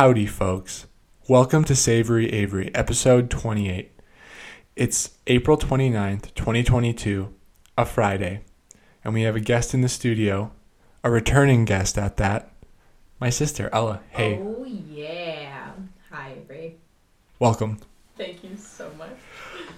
Howdy, folks. Welcome to Savory Avery, episode 28. It's April 29th, 2022, a Friday, and we have a guest in the studio, a returning guest at that, my sister, Ella. Hey, Oh yeah. Hi, Ray. welcome. Thank you so much.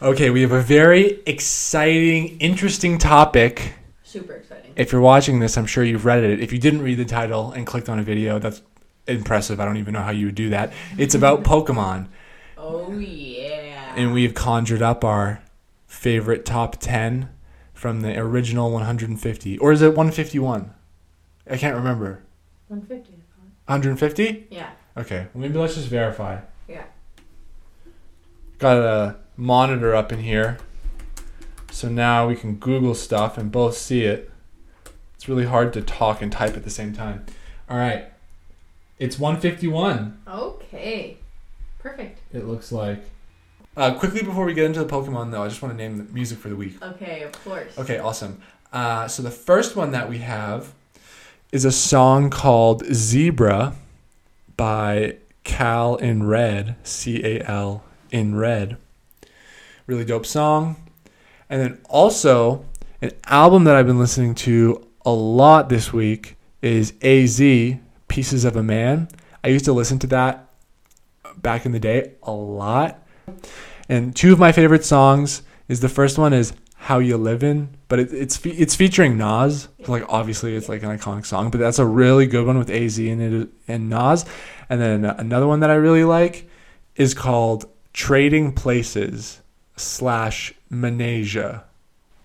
Okay, we have a very exciting, interesting topic. Super exciting. If you're watching this, I'm sure you've read it. If you didn't read the title and clicked on a video, that's impressive. I don't even know how you would do that. It's about Pokemon. Oh yeah. and we've conjured up our favorite top 10 from the original 150 or is it 151 i can't remember 150. 150 Yeah. okay well, maybe let's just verify Yeah. got a monitor up in here so now we can google stuff and both see it it's really hard to talk and type at the same time all right it's 151 Okay. Perfect. it looks like uh, quickly before we get into the pokemon though i just want to name the music for the week Okay, of course. Okay, awesome. Uh, so the first one that we have is a song called Zebra by Cal in Red, C A L in Red. Really dope song. And then also, an album that I've been listening to a lot this week is AZ, Pieces of a Man. I used to listen to that back in the day a lot. And two of my favorite songs is the first one is "How You Livin'," but it, it's fe- it's featuring Nas. Like obviously it's like an iconic song, but that's a really good one with Az in it and Nas. And then another one that I really like is called "Trading Places" slash Manesia.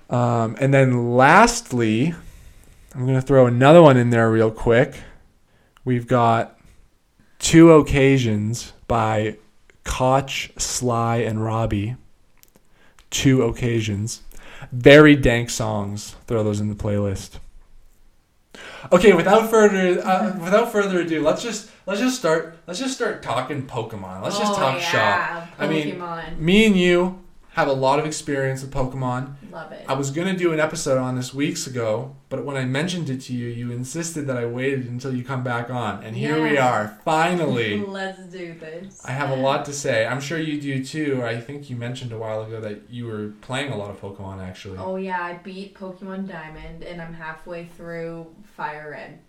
Um, and then lastly, I'm gonna throw another one in there real quick. We've got two occasions by Koch, Sly, and Robbie. Two occasions. Very dank songs. Throw those in the playlist. Okay, without further uh, without further ado, let's just let's just start let's just start talking Pokemon. Let's just oh, talk yeah. shop. I mean, Me and you have a lot of experience with Pokemon. Love it. I was gonna do an episode on this weeks ago, but when I mentioned it to you, you insisted that I waited until you come back on, and here we are, finally. Let's do this. I have a lot to say. I'm sure you do too. I think you mentioned a while ago that you were playing a lot of Pokemon actually. Oh yeah, I beat Pokemon Diamond and I'm halfway through Fire Red.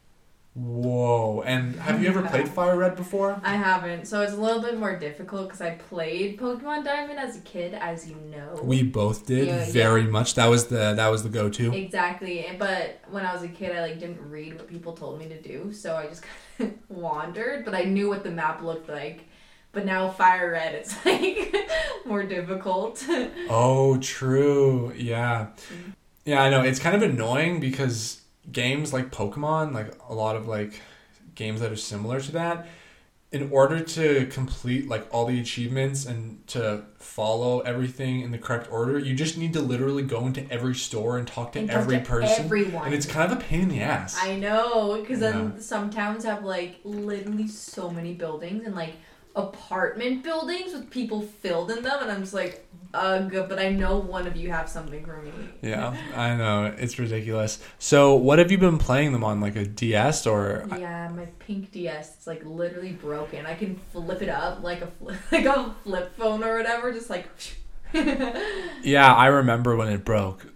Whoa! And have you ever played Fire Red before? I haven't, so it's a little bit more difficult because I played Pokemon Diamond as a kid, as you know. We both did Yeah, very much. That was the that was the go-to. Exactly, but when I was a kid, I like didn't read what people told me to do, so I just kind of wandered. But I knew what the map looked like. But now Fire Red, it's like more difficult. Oh, true. Yeah. Mm-hmm. Yeah, I know. It's kind of annoying because games like Pokemon, like a lot of like games that are similar to that, in order to complete like all the achievements and to follow everything in the correct order, you just need to literally go into every store and talk to And talk every to person. everyone. And it's kind of a pain in the ass. I know, because then some towns have like literally so many buildings and like apartment buildings with people filled in them, and I'm just like, ugh. But I know one of you have something for me. yeah, I know. It's ridiculous. So, what have you been playing them on? Like a DS or Yeah, my pink DS it's like literally broken. I can flip it up like a flip, like a flip phone or whatever, just like. Yeah, I remember when it broke.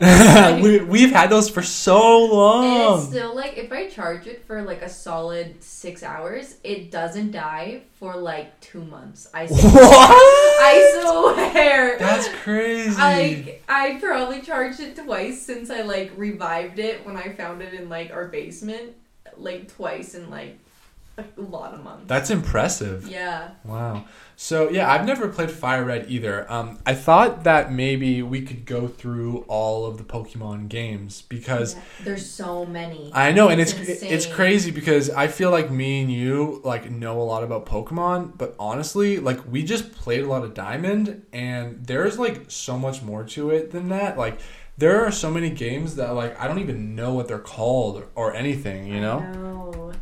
we, we've had those for so And long. it's still like if I charge it for like a solid six hours, it doesn't die for like two months. I swear. What? I swear. That's crazy. Like I probably charged it twice since I like revived it when I found it in like our basement, like twice in like a lot of months. That's impressive. yeah. Wow. So yeah, I've never played Fire Red either. Um, I thought that maybe we could go through all of the Pokemon games because Yeah. there's so many. I know, and it's It's it's crazy because I feel like me and you like know a lot about Pokemon, but honestly, like we just played a lot of Diamond, and there's like so much more to it than that. Like there are so many games that like I don't even know what they're called or anything. You know? I know.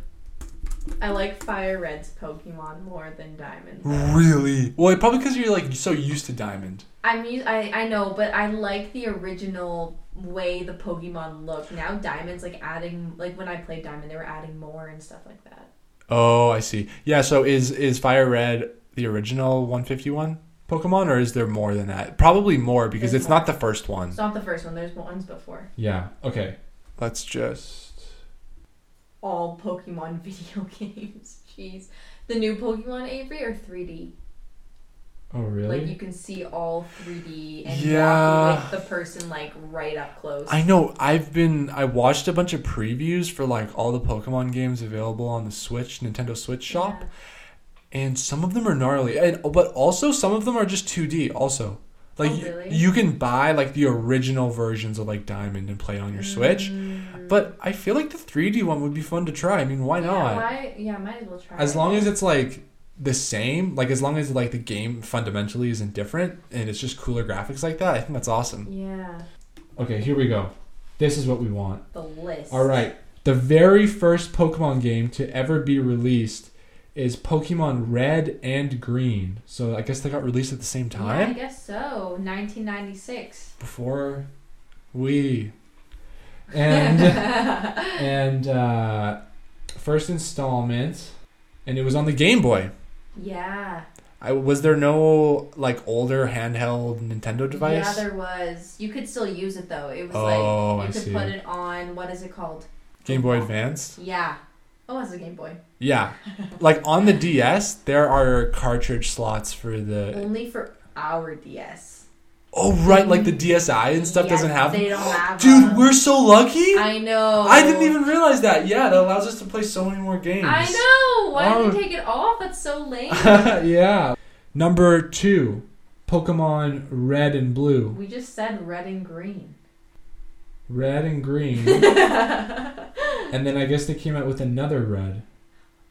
I like Fire Red's Pokemon more than Diamond. Really? Well, probably because you're like so used to Diamond. I'm used, I I know, but I like the original way the Pokemon look. Now Diamond's like adding like when I played Diamond, they were adding more and stuff like that. Oh, I see. Yeah. So is is Fire Red the original 151 Pokemon, or is there more than that? Probably more because There's it's more. not the first one. It's not the first one. There's ones before. Yeah. Okay. Let's just. All Pokemon video games. Jeez. The new Pokemon Avery are 3D. Oh really? Like you can see all 3D and Yeah. with the person like right up close. I know. I've been. I watched a bunch of previews for like all the Pokemon games available on the Switch, Nintendo Switch shop, Yeah. and some of them are gnarly, and but also some of them are just 2D. Also, like Oh, really? you can buy like the original versions of like Diamond and play it on your Switch. Mm. But I feel like the 3D one would be fun to try. I mean, why yeah, not? Why? Yeah, might as well try. As long as it's like the same, like as long as like the game fundamentally isn't different and it's just cooler graphics like that, I think that's awesome. Yeah, Okay, here we go. This is what we want. the list. All right. The very first Pokemon game to ever be released is Pokemon Red and Green. So I guess they got released at the same Yeah, I guess so. 1996. before we and and uh, first installment, and it was on the Game Boy. yeah. I, was there no like older handheld Nintendo device? Yeah, there was. You could still use it though. It was Oh, like I you could see. put it on what is it called? Game Boy Advance. Yeah. Oh, it's a Game Boy. Yeah, like on the DS, there are cartridge slots for the. Only for our DS. Oh right, like the mm-hmm. DSi and stuff doesn't have. They don't have. Dude, them. we're so lucky. I, know. I didn't even realize that. Yeah, that allows us to play so many more games. I know. Why Oh. did they take it off? That's so lame. yeah. Number two, Pokemon Red and Blue. we just said red and green. Red and green. and then I guess they came out with another red.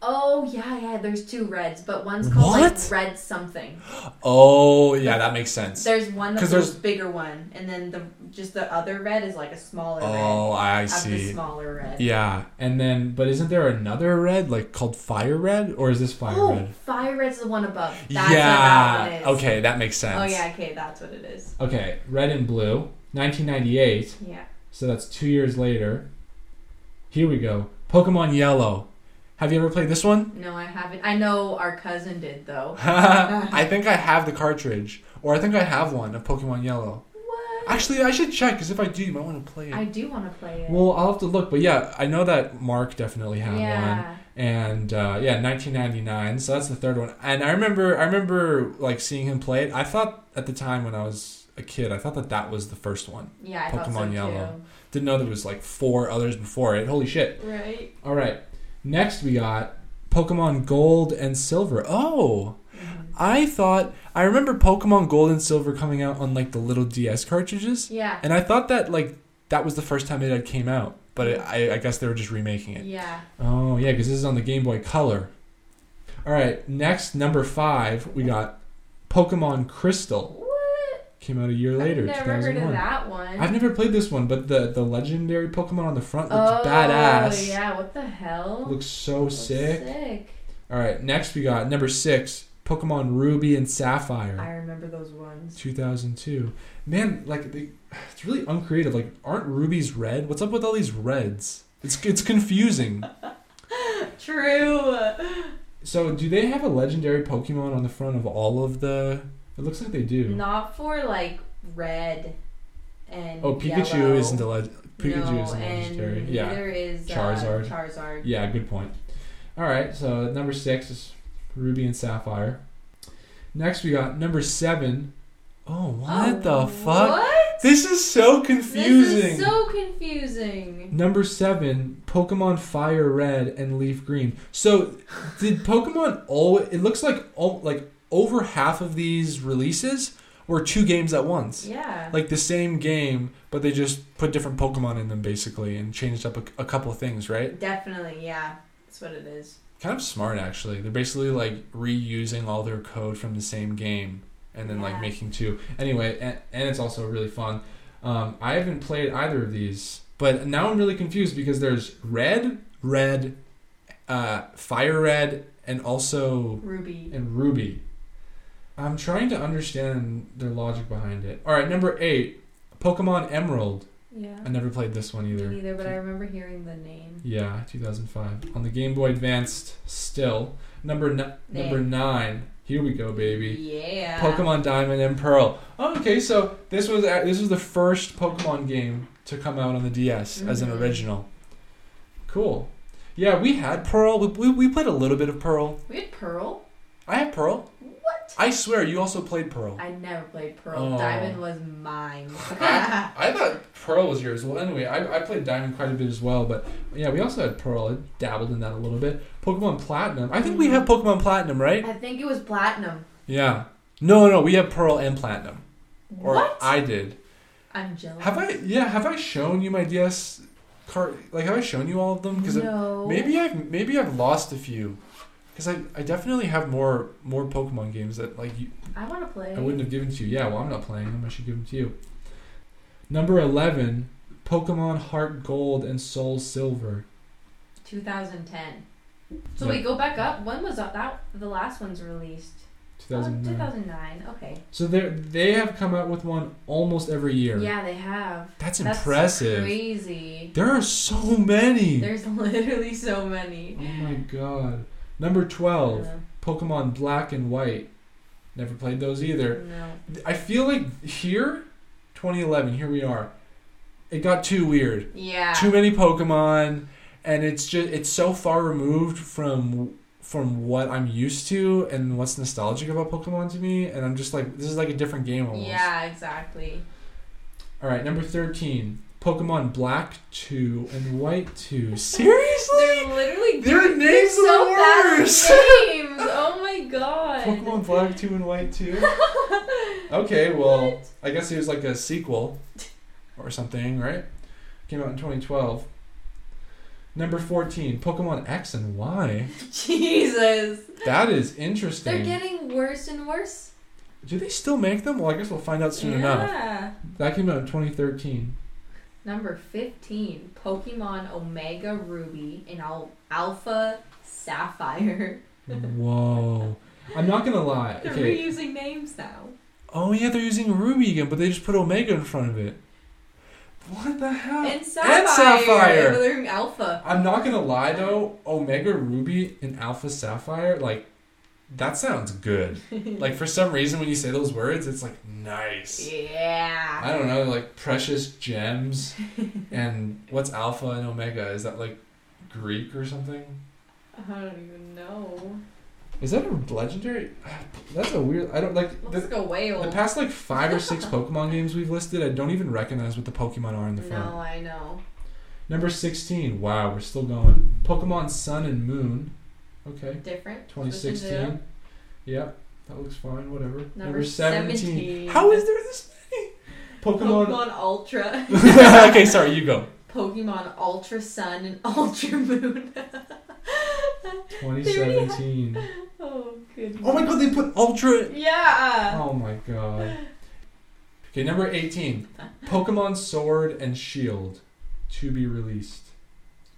Oh yeah, yeah. There's two reds, but one's called What? like red something. Oh, yeah, that makes sense. There's one 'Cause that's a bigger one, and then the just the other red is like a smaller red. Oh, I Of the see. smaller red. Yeah, and then, but isn't there another red, like called Fire Red, or is this Fire oh, Red? fire red's the one above. That's what that one yeah. is. Okay, that makes oh, sense. Oh yeah, okay, that's what it is. Okay, Red and Blue, 1998. Yeah. So that's two years later. Here we go. Pokemon Yellow. Have you ever played this one? No, I haven't. I know our cousin did though. I think I have the cartridge, or I think I have one of Pokemon Yellow. What? Actually, I should check because if I do, you might want to play it. I do want to play it. well, I'll have to look, but yeah, I know that Mark definitely had one, yeah. and uh, yeah, 1999. So that's the third one, and I remember, I remember like seeing him play it. I thought at the time when I was a kid, I thought that that was the first one. Yeah, I thought so Pokemon too. Yellow. Didn't know there was like four others before it. Holy shit! Right. All right, next we got Pokemon Gold and Silver. Oh. Mhm. I thought I remember Pokemon Gold and Silver coming out on like the little DS cartridges, Yeah. and I thought that like that was the first time it had came out, but it, I, I guess they were just remaking it. Yeah. Oh yeah, because this is on the Game Boy Color. All right, next number five we got Pokemon Crystal. What? Came out a year later, I've never heard 2001. of that one. I've never played this one, but the the legendary Pokemon on the front looks oh, badass. Oh yeah. What the hell? Looks so Looks sick. sick. All right, next we got number six, Pokemon Ruby and Sapphire. I remember those ones. 2002. Man, like they, it's really uncreative. Like, aren't rubies red? What's up with all these reds? It's it's confusing. True. So, do they have a legendary Pokemon on the front of all of the? It looks like they do. Not for like red and oh, Pikachu yellow. isn't a leg. Pikachu no, isn't legendary. Yeah, neither is uh, Charizard. Charizard. yeah, good point. All right, so number six is Ruby and Sapphire. Next, we got number seven. Oh, what Oh, the fuck? What? This is so confusing. This is so confusing. Number seven, Pokemon Fire Red and Leaf Green. So, did Pokemon all? It looks like all, like over half of these releases were two games at once, Yeah. like the same game, but they just put different Pokemon in them basically and changed up a, a couple of things, right? Definitely, yeah. That's what it is. Kind of smart actually. They're basically like reusing all their code from the same game and then like making two. Anyway, and, and it's also really fun. Um, I haven't played either of these, but now I'm really confused because there's red, red, uh, fire red, and also Ruby. and ruby. I'm trying to understand their logic behind it. All right, number eight, Pokemon Emerald. Yeah. I never played this one either. Me neither, but I remember hearing the name. Yeah, 2005 on the Game Boy Advanced. Still number n- number nine. Here we go, baby. Yeah. Pokemon Diamond and Pearl. Oh, okay, so this was a- this was the first Pokemon game to come out on the DS as an Mhm. original. Cool. Yeah, we had Pearl. We, we, we played a little bit of Pearl. We had Pearl. I had Pearl. What? I swear, you also played Pearl. I never played Pearl. Oh. Diamond was mine. I, I thought Pearl was yours. Well, anyway, I, I played Diamond quite a bit as well, but yeah, we also had Pearl. I dabbled in that a little bit. Pokemon Platinum. I think we have Pokemon Platinum, right? I think it was platinum. Yeah. No, no, we have Pearl and Platinum. Or what? I did. I'm jealous. Have I? Yeah. Have I shown you my DS card? Like, have I shown you all of them? Because no. maybe I've maybe I've lost a few. Because I, I definitely have more more Pokemon games that like you, I want to play. I wouldn't have given to you. Yeah, well I'm not playing them. I should give them to you. Number eleven, Pokemon Heart Gold and Soul Silver. 2010. So wait, go back up. When was that? that the last one's released? Oh, 2009. 2009. Okay. So they they have come out with one almost every year. Yeah, they have. That's That's impressive. crazy. There are so many. There's literally so many. oh my god. Number 12, Uh, Pokemon Black and White. Never played those either. no. I feel like here, 2011, here we are. It got too weird. Yeah. Too many Pokemon, and it's just it's so far removed from from what I'm used to and what's nostalgic about Pokemon to me, and I'm just like this is like a different game almost. Yeah, exactly. All right, number 13, Pokemon Black 2 and White 2. Seriously? They're literally Their they're names are so the bad names. Oh my god. Pokemon Black 2 and White 2? Okay, well, I guess it was like a sequel or something, right? Came out in 2012. Number 14, Pokemon X and Y. Jesus. That is interesting. They're getting worse and worse. Do they still make them? Well, I guess we'll find out soon enough. yeah. That came out in 2013. Number 15, Pokemon Omega Ruby and Al- Alpha Sapphire. Whoa. I'm not gonna lie. They're Okay. reusing names now. Oh yeah, they're using Ruby again, but they just put Omega in front of it. What the hell? And Sapphire. Sapphire. They're Alpha. I'm not gonna lie though, Omega Ruby and Alpha Sapphire, like, that sounds good. like for some reason, when you say those words, it's like nice. Yeah. I don't know, like precious gems, and what's Alpha and Omega? Is that like Greek or something? I don't even know. Is that a legendary? That's a weird. I don't like. Looks The, like a whale. the past like five or six Pokemon games we've listed, I don't even recognize what the Pokemon are in the front. no, I know. Number 16. Wow, we're still going. Pokemon Sun and Moon. Okay. Different. 2016. Switching. Yep. That looks fine. Whatever. Number 17. How is there this many? Pokemon. Pokemon Ultra. okay, sorry, you go. Pokemon Ultra Sun and Ultra Moon. 2017. oh, goodness. Oh my god, they put Ultra. Yeah. Oh my god. Okay, number 18. Pokemon Sword and Shield to be released.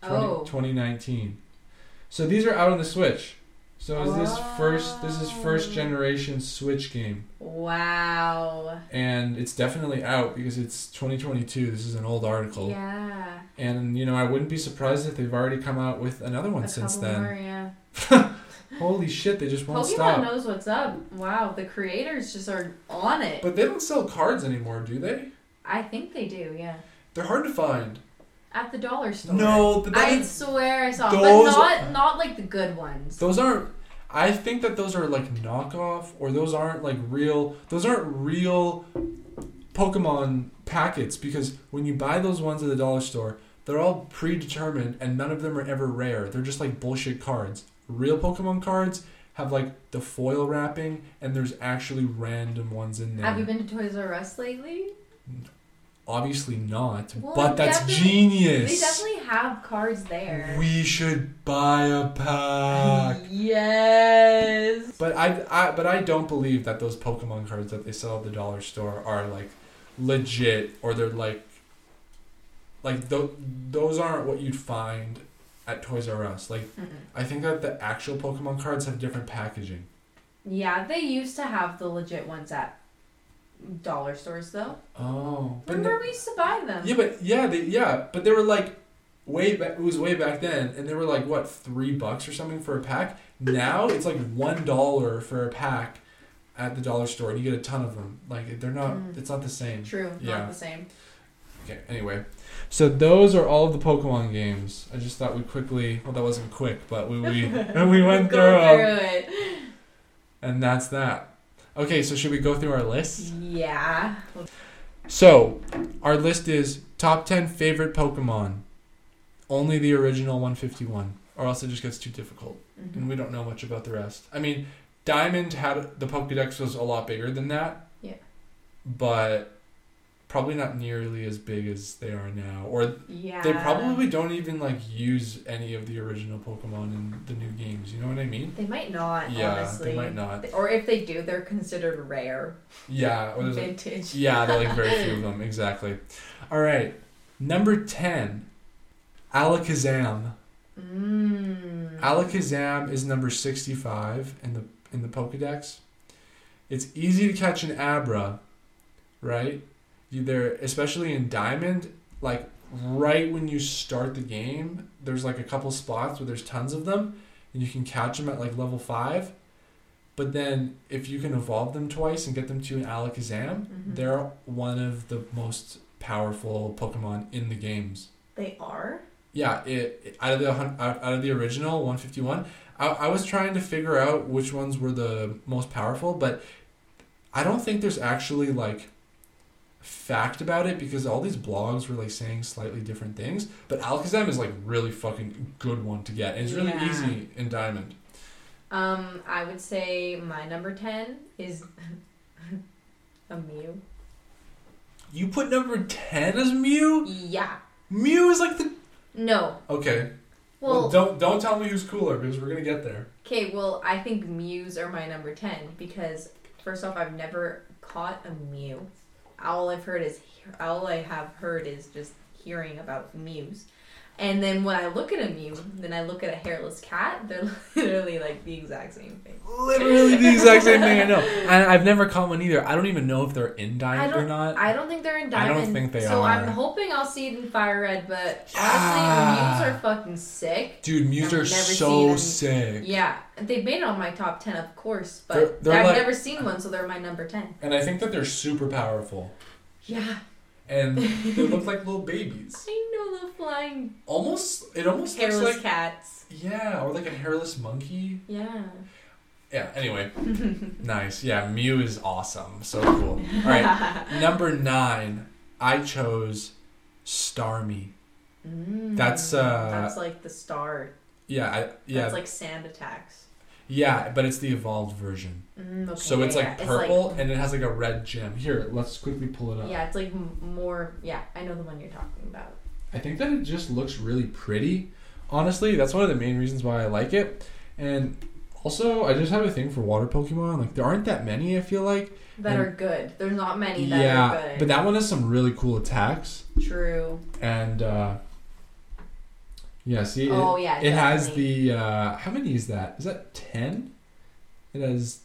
20, Oh. 2019. So these are out on the Switch. So is this first this is first generation Switch game. Wow. And it's definitely out because it's 2022. This is an old article. Yeah. And you know, I wouldn't be surprised if they've already come out with another one A since then. more, yeah. Holy shit, they just won't stop. Pokemon knows what's up. Wow, the creators just are on it. But they don't sell cards anymore, do they? I think they do, yeah. They're hard to find. At the dollar store. No, but I is- swear I saw, Those- but not not like the good ones. those aren't I think that those are like knockoff or those aren't like real those aren't real Pokemon packets because when you buy those ones at the dollar store, they're all predetermined and none of them are ever rare. They're just like bullshit cards. Real Pokemon cards have like the foil wrapping and there's actually random ones in there. Have you been to Toys R Us lately? Obviously not, Well, but that's genius. They definitely have cards there. We should buy a pack. yes. But I, I, but I don't believe that those Pokemon cards that they sell at the dollar store are like legit or they're like, like th- those aren't what you'd find at Toys R Us. Like Mm-mm. I think that the actual Pokemon cards have different packaging. Yeah, they used to have the legit ones at Dollar stores though. Oh, Remember we used to buy them. yeah, but yeah, they, yeah, but they were like way back. It was way back then, and they were like what three bucks or something for a pack. Now it's like one dollar for a pack at the dollar store, and you get a ton of them. Like they're not. Mm. It's not the same. True. Yeah. Not the same. Okay. Anyway, so those are all of the Pokemon games. I just thought we'd quickly. Well, that wasn't quick, but we we we went through through it. and that's that. Okay, so should we go through our list? Yeah. So, our list is top 10 favorite Pokemon. Only the original 151, or else it just gets too difficult. Mhm. And we don't know much about the rest. I mean, Diamond had the Pokedex was a lot bigger than that. Yeah. But probably not nearly as big as they are now. Or Yeah. they probably don't even like use any of the original Pokemon in the new games. You know what I mean? They might not. Yeah, honestly. they might not. Or if they do, they're considered rare. Yeah, or there's like Vintage. Yeah, they're like very few of them, exactly. All right. Number 10, Alakazam. Mmm. Alakazam is number 65 in the in the Pokédex. It's easy to catch an Abra, right? There especially in Diamond, like right when you start the game, there's like a couple spots where there's tons of them and you can catch them at like level 5. But then if you can evolve them twice and get them to an Alakazam, Mhm. they're one of the most powerful Pokemon in the games. They are. Yeah, it, it- out of the out out of the original 151, I, I was trying to figure out which ones were the most powerful, but I don't think there's actually like fact about it because all these blogs were like saying slightly different things. But Alakazam is like really fucking good one to get, and it's really Yeah. easy in Diamond. Um, I would say my number ten is a Mew. You put number 10 as Mew? Yeah. Mew is like the No. okay. Well, Well, don't don't tell me who's cooler because we're gonna get there. okay. Well, I think Mews are my number ten because first off, I've never caught a Mew. All I've heard is all I have heard is just hearing about Mews. And then when I look at a Mew, then I look at a hairless cat. They're literally like the exact same thing. Literally the exact same thing I know. And I've never caught one either. I don't even know if they're in I Diamond or don't. I don't think they're in I don't think they so are. So I'm hoping I'll see it in Fire Red, but Yeah. honestly, Mews are fucking sick. Dude, Mews are so sick. Yeah, they've made it on my top ten, of course, but They're- they're I've like- never seen one, so they're my number ten. And I think that they're super powerful. Yeah, And they look like little babies. I know the flying Almost it almost hairless looks like cats. Yeah, or like a hairless monkey. Yeah. Yeah, anyway. nice. Yeah, Mew is awesome. So cool. Alright. Number nine, I chose Starmie. Mm, That's, uh, that's like the star. Yeah, I, yeah. That's like sand attacks. Yeah, but it's the evolved version. Mm, okay, So yeah, it's yeah. like purple It's like, and it has like a red gem. Here, let's quickly pull it up. yeah, it's like m- more. Yeah, I know the one you're talking about. I think that it just looks really pretty. Honestly, that's one of the main reasons why I like it. And also, I just have a thing for water Pokemon. Like there aren't that many. I feel like. That And- are good. There's not many that yeah, are good. but that one has some really cool attacks. True. And uh, yeah, see, it, oh yeah. it has the uh, how many is that? Is that ten? It has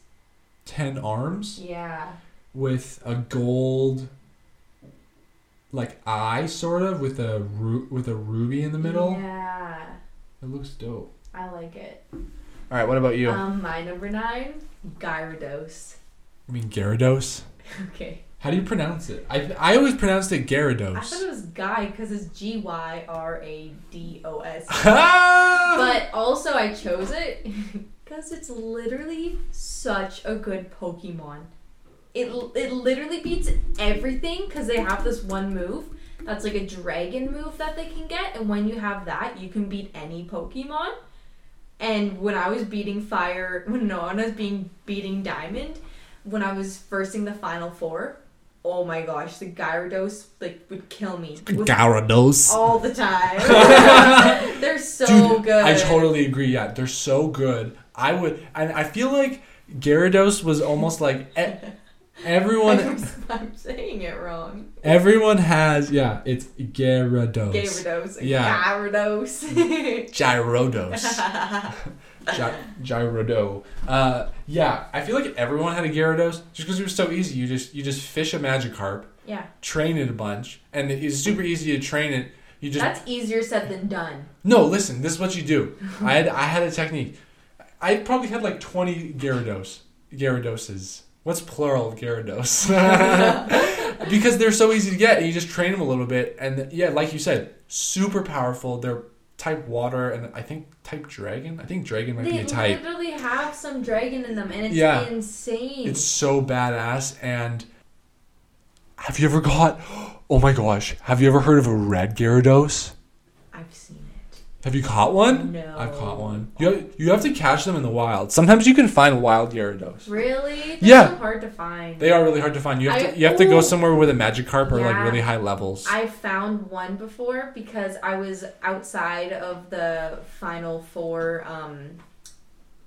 ten arms Yeah. with a gold like eye sort of with a ru- with a ruby in the middle. Yeah. It looks dope. I like it. All right, what about you? Um, my number nine, Gyarados. I mean Gyarados. Okay. How do you pronounce it? I I always pronounced it Gyarados. I thought it was Guy because it's G Y R A D O S. but also, I chose it because it's literally such a good Pokemon. It it literally beats everything because they have this one move that's like a dragon move that they can get, and when you have that, you can beat any Pokemon. And when I was beating Fire, when no one was being beating Diamond, when I was firsting the Final Four, oh my gosh, the Gyarados like would kill me with- Gyarados. all the time. They're so Dude, good. I totally agree. Yeah, they're so good. I would, and I feel like Gyarados was almost like e- everyone. I'm saying it wrong. everyone has. Yeah, it's Gyarados. Gyarados. Yeah. Gyarados. Gyarados. Gy- Gyrodo. Uh, yeah, I feel like everyone had a Gyarados just because it was so easy. You just you just fish a Magikarp, Yeah, train it a bunch, and it's super easy to train it. You just that's easier said than done. no. Listen, this is what you do. I had I had a technique. I probably had like twenty Gyarados. Gyaradoses. What's plural of Gyarados? because they're so easy to get, and you just train them a little bit, and yeah, like you said, super powerful. They're type water, and I think type dragon. I think dragon might They be a type. They literally have some dragon in them, and it's Yeah. insane. It's so badass. And have you ever got? Oh my gosh! Have you ever heard of a red Gyarados? I've seen it. Have you caught one? No. I've caught one. You have, you have to catch them in the wild. Sometimes you can find wild Gyarados. Really? They're Yeah. so hard to find. They are really hard to find. You have I- to you have to go somewhere with a Magikarp or like really high levels. I found one before because I was outside of the final four um,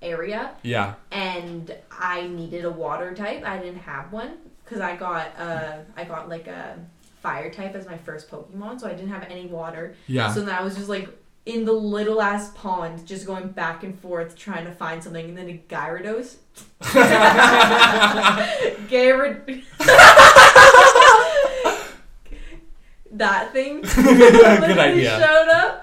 area yeah. and I needed a water type. I didn't have one because I got uh I got like a fire type as my first Pokemon, so I didn't have any water. Yeah. So then I was just like in the little ass pond, just going back and forth trying to find something, and then a Gyarados. Gyarad. that thing. Good idea. Showed up,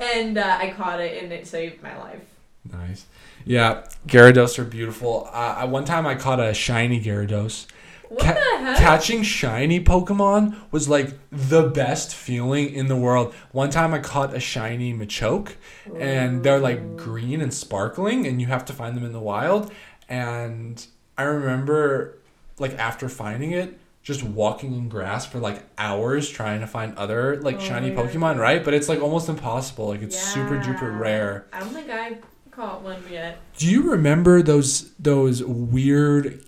and uh, I caught it, and it saved my life. Nice. Yeah, Gyarados are beautiful. Uh, one time I caught a shiny Gyarados. What Ca- the heck? Catching shiny Pokemon was like the best feeling in the world. One time I caught a shiny Machoke, and they're like green and sparkling, and you have to find them in the wild. And I remember, like after finding it, just walking in grass for like hours trying to find other like Oh shiny. Pokemon, right? But it's like almost impossible. Like it's super duper rare. I don't think I caught one yet. Do you remember those those weird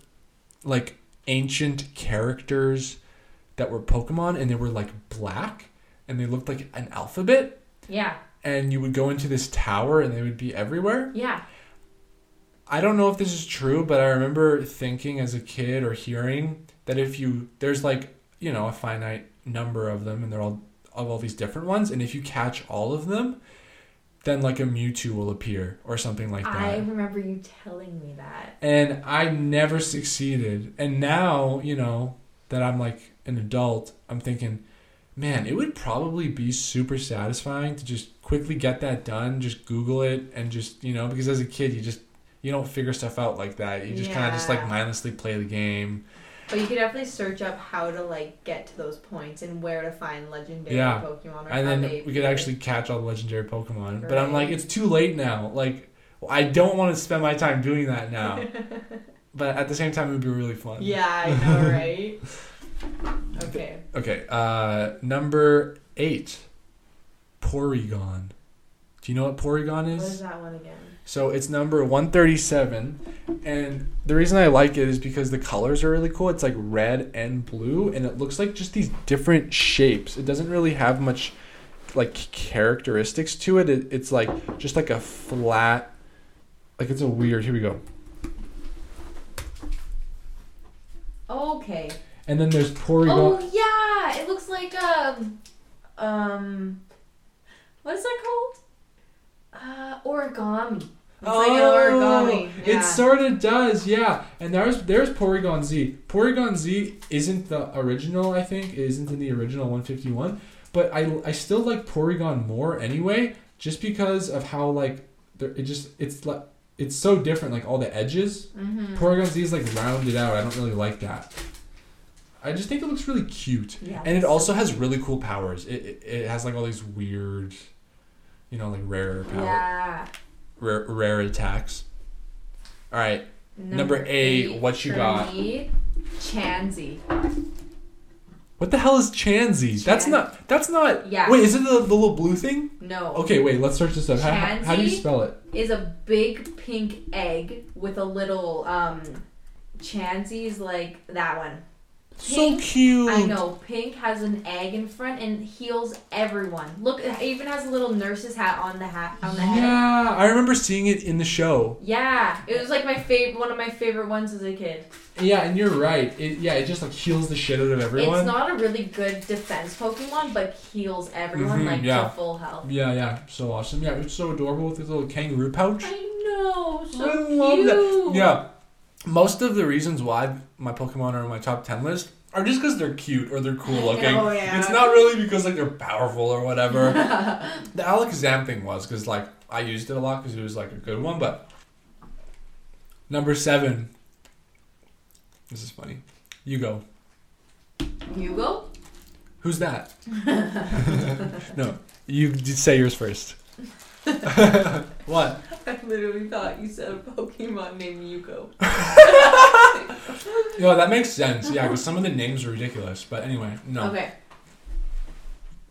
like ancient characters that were Pokemon and they were like black and they looked like an alphabet Yeah, and you would go into this tower and they would be everywhere? yeah. I don't know if this is true, but I remember thinking as a kid or hearing that if you there's like, you know, a finite number of them and they're all of all these different ones and if you catch all of them then like a Mewtwo will appear or something like that. I remember you telling me that. and I never succeeded. And now, you know, that I'm like an adult, I'm thinking, man, it would probably be super satisfying to just quickly get that done, just Google it, and just, you know, because as a kid, you just, you don't figure stuff out like that. You just kind of just like mindlessly play the game. But you could definitely search up how to like get to those points and where to find legendary Yeah. Pokemon. Or And then we could actually catch all the legendary Pokemon. But I'm like, it's too late now. Like, I don't want to spend my time doing that now. but at the same time, it would be really fun. yeah, I know, right? okay. Okay, uh, number eight, Porygon. Do you know what Porygon is? What is? that one again? So it's number 137, and the reason I like it is because the colors are really cool. It's like red and blue, and it looks like just these different shapes. It doesn't really have much like characteristics to it. it it's like just like a flat, like it's a weird. Here we go. Okay. And then there's Porygon. Oh yeah, it looks like um, um, what is that called? Uh, origami. It's like an origami. Yeah. Oh, It sort of does, yeah. And there's there's Porygon Z. Porygon Z isn't the original, I think. It isn't in the original 151, but I I still like Porygon more anyway, just because of how like it just it's like it's so different, like all the edges. Mm-hmm. Porygon Z is like rounded out. I don't really like that. I just think it looks really cute, Yeah, and it it's so also has really cool powers. It, it it has like all these weird, you know, like rare power Yeah. Rare, rare attacks. All right, Number eight, what you got? Me, Chansey. what the hell is Chansey? That's not. That's not. Yeah. Wait, is it the, the little blue thing? No. Okay, wait. Let's search this up. How, how, how do you spell it? Is a big pink egg with a little um, Chansey's like that one. So cute. I know. Pink has an egg in front and heals everyone. Look, it even has a little nurse's hat on the hat on the head. Yeah, I remember seeing it in the show. Yeah, it was like my favorite, one of my favorite ones as a kid. Yeah, and you're right. It yeah, it just like heals the shit out of everyone. It's not a really good defense Pokemon, but heals everyone Mhm, like yeah. to full health. yeah, yeah, so awesome. Yeah, it's so adorable with his little kangaroo pouch. I know, so I cute. love that. Yeah. Most of the reasons why my Pokemon are on my top 10 list are just because they're cute or they're cool looking. Oh, yeah. It's not really because like they're powerful or whatever. the Alakazam thing was because like I used it a lot because it was like a good one, but number seven. This is funny. You go. You go. Who's that? no, you did say yours first. what? I literally thought you said a Pokemon named Yuko. No, that makes sense. Yeah, because some of the names are ridiculous. But anyway, no. Okay.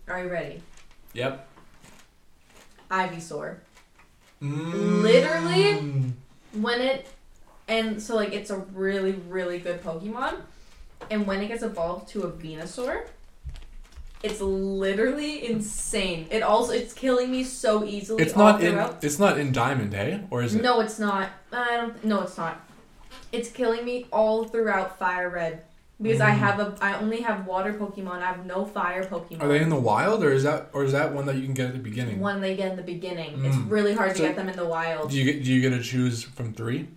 Are you ready? Yep. Ivysaur. Mm. Literally? When it and so like it's a really, really good Pokemon. And when it gets evolved to a Venusaur, it's literally insane. It also it's killing me so easily. It's not in. throughout. It's not in Diamond, eh? Or is it? No, it's not. I don't. No, it's not. It's killing me all throughout Fire Red because I Mm. have a. I only have Water Pokemon. I have no Fire Pokemon. Are they in the wild, or is that, or is that one that you can get at the beginning? One they get in the beginning. It's Mm. really hard to get them in the wild. Do you get? Do you get to choose from three?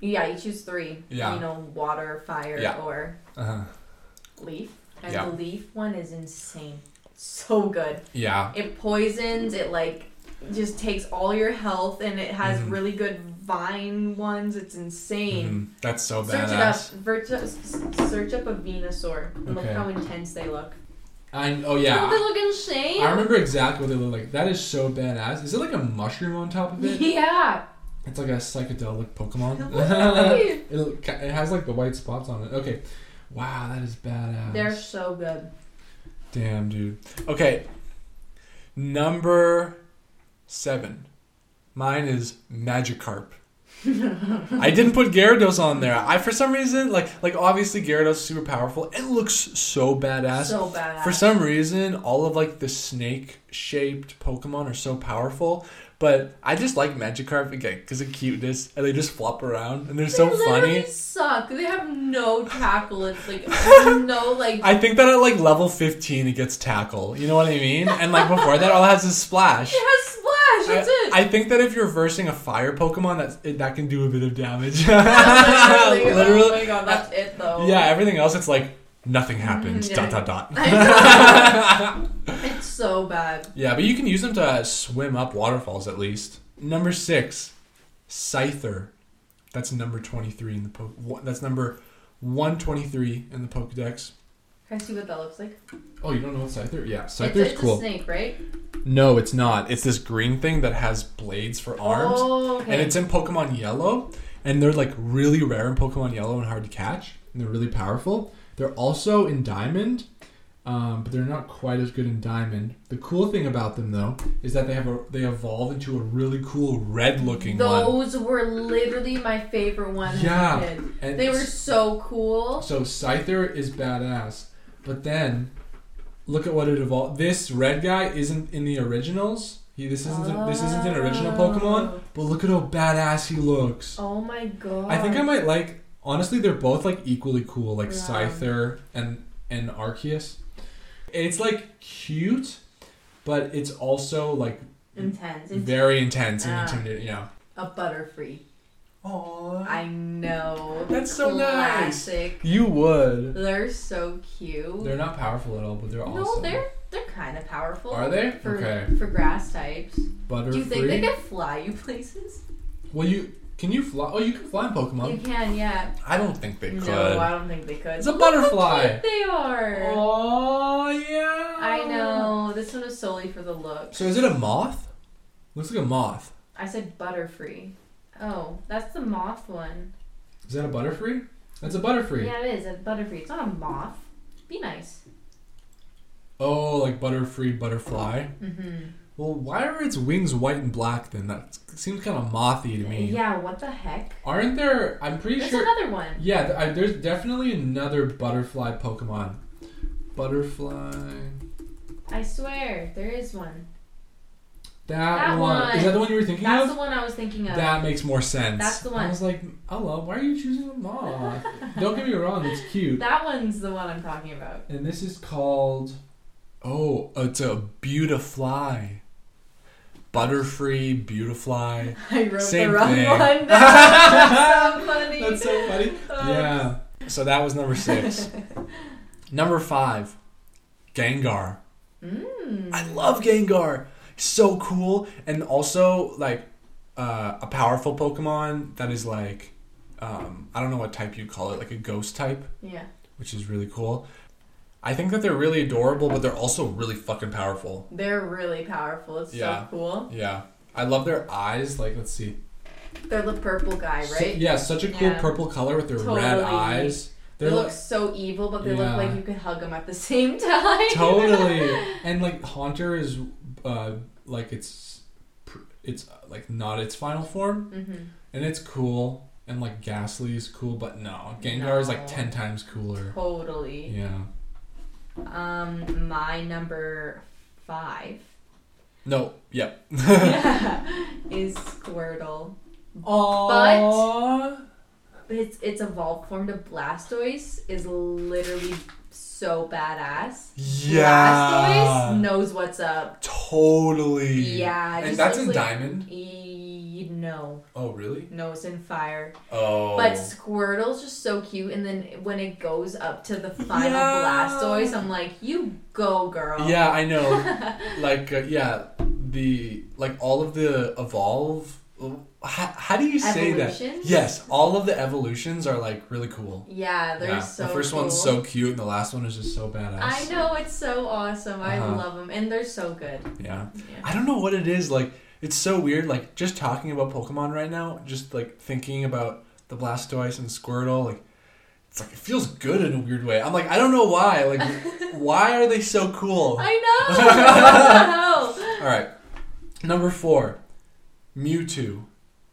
Yeah, you choose three. Yeah. You know, water, fire, Yeah. or Uh huh. leaf. And Yeah. the leaf one is insane. So good. Yeah. It poisons. It like just takes all your health, and it has Mhm. really good vine ones. It's insane. Mhm. That's so Search it up. Virtu- search up a Venusaur. And Look how intense they look. I oh Don't they look insane? I remember exactly what they look like. That is so badass. Is it like a mushroom on top of it? Yeah. It's like a psychedelic Pokemon. It, it has like the white spots on it. Okay. Wow, that is badass. They're so good. Damn, dude. Okay. Number seven. Mine is Magikarp. I didn't put Gyarados on there. I for some reason like like obviously Gyarados is super powerful. It looks so badass. So badass. For some reason, all of like the snake shaped Pokemon are so powerful. But I just like Magikarp again because of cuteness, and they just flop around, and they're so they literally funny. suck. They have no tackle. It's like no like. I think that at like level 15 it gets tackle. You know what I mean? And like before that, all it has is splash. it has splash. That's it. I, I think that if you're versing a fire Pokemon, that that can do a bit of damage. literally, Literally. Oh my god, that's it though. Yeah, everything else it's like nothing happens. Mm, yeah. Dot dot dot. It's so bad. yeah, but you can use them to swim up waterfalls at least. Number six, Scyther. That's number twenty-three in the po- one- That's number one twenty-three in the Pokedex. Can I see what that looks like? Oh, you don't know what Scyther? Yeah, It's, Scyther's it's cool. a snake, right? No, it's not. It's this green thing that has blades for oh, arms. Oh, okay. And it's in Pokemon Yellow, and they're like really rare in Pokemon Yellow and hard to catch. And they're really powerful. They're also in Diamond, um, but they're not quite as good in Diamond. The cool thing about them though is that they have a they evolve into a really cool red looking one. Those were literally my favorite ones Yeah. as a kid. And They were so cool. so Scyther is badass, but then look at what it evolved. This red guy isn't in the originals. He this isn't this isn't an original Pokemon, but look at how badass he looks. Oh my god. I think I might like. Honestly, they're both like equally cool, like Yeah. Scyther and and Arceus. It's like cute, but it's also like intense. Int- very intense and Ah. intimidating. Yeah. a butterfree. Aww. I know. That's so nice. Classic. You would. They're so cute. They're not powerful at all, but they're no, awesome. they're they're kind of powerful. Are they? For, Okay. For grass types. Butterfree. Do you think they can fly you places? Well, you can you fly? Oh, you can fly in Pokemon. You can, yeah. I don't think they could. No, I don't think they could. It's a Look how butterfly. cute they are. Oh yeah. I know. This one is solely for the look. So is it a moth? Looks like a moth. I said butterfree. Oh, that's the moth one. Is that a Butterfree? That's a Butterfree. Yeah, it is a butterfree. It's not a moth. Be nice. Oh, like Butterfree butterfly. Mm-hmm. Well, why are its wings white and black then? That seems kind of mothy to me. Yeah, what the heck? Aren't there? I'm pretty There's sure. There's another one. Yeah, th- I, there's definitely another butterfly Pokemon. Butterfly. I swear, there is one. That, That one. one. Is that the one you were thinking That's of? That's the one I was thinking of. That makes more sense. That's the one. I was like, hello, why are you choosing a moth? Don't get me wrong, it's cute. That one's the one I'm talking about. And this is called. Oh, it's a Beautifly. Butterfree, Beautifly. I wrote Same the wrong thing. one. That's so funny. That's so funny. Yeah. So that was number six. number five, Gengar. Mm. I love Gengar. So cool, and also like uh, a powerful Pokemon that is like um, I don't know what type you call it, like a ghost type, Yeah. which is really cool. I think that they're really adorable, but they're also really fucking powerful. They're really powerful. It's Yeah. so cool. Yeah, I love their eyes. Like, let's see. They're the purple guy, So- right? yeah, such a cool Yeah. purple color with their red eyes. They They're look like so evil, but they Yeah. look like you could hug them at the same time. totally, and like Haunter is uh, like it's it's uh, like not its final form, hmm and it's cool. And like Gastly is cool, but no, Gengar is like ten times cooler. Totally. Yeah. Um, my number five No. Yep. is Squirtle. Aww. Its its evolved form to Blastoise is literally so badass. Yeah. Blastoise knows what's up. Totally. Yeah, And just that's looks in like- Diamond. E- no, Oh really? no, it's in Fire. Oh. But Squirtle's just so cute, and then when it goes up to the final Yeah. Blastoise, I'm like, you go, girl. Yeah, I know. like uh, yeah, the like all of the evolve. How, how do you say that? Yes, all of the evolutions are like really cool. Yeah, they're yeah, so the first cool. one's so cute, and the last one is just so badass. I know it's so awesome. I Uh-huh. love them, and they're so good. Yeah, Yeah. I don't know what it is. Like it's so weird. Like just talking about Pokemon right now, just like thinking about the Blastoise and Squirtle, like. It's like it feels good in a weird way. I'm like I don't know why. Like why are they so cool? I know. the hell? All right, number four, Mewtwo.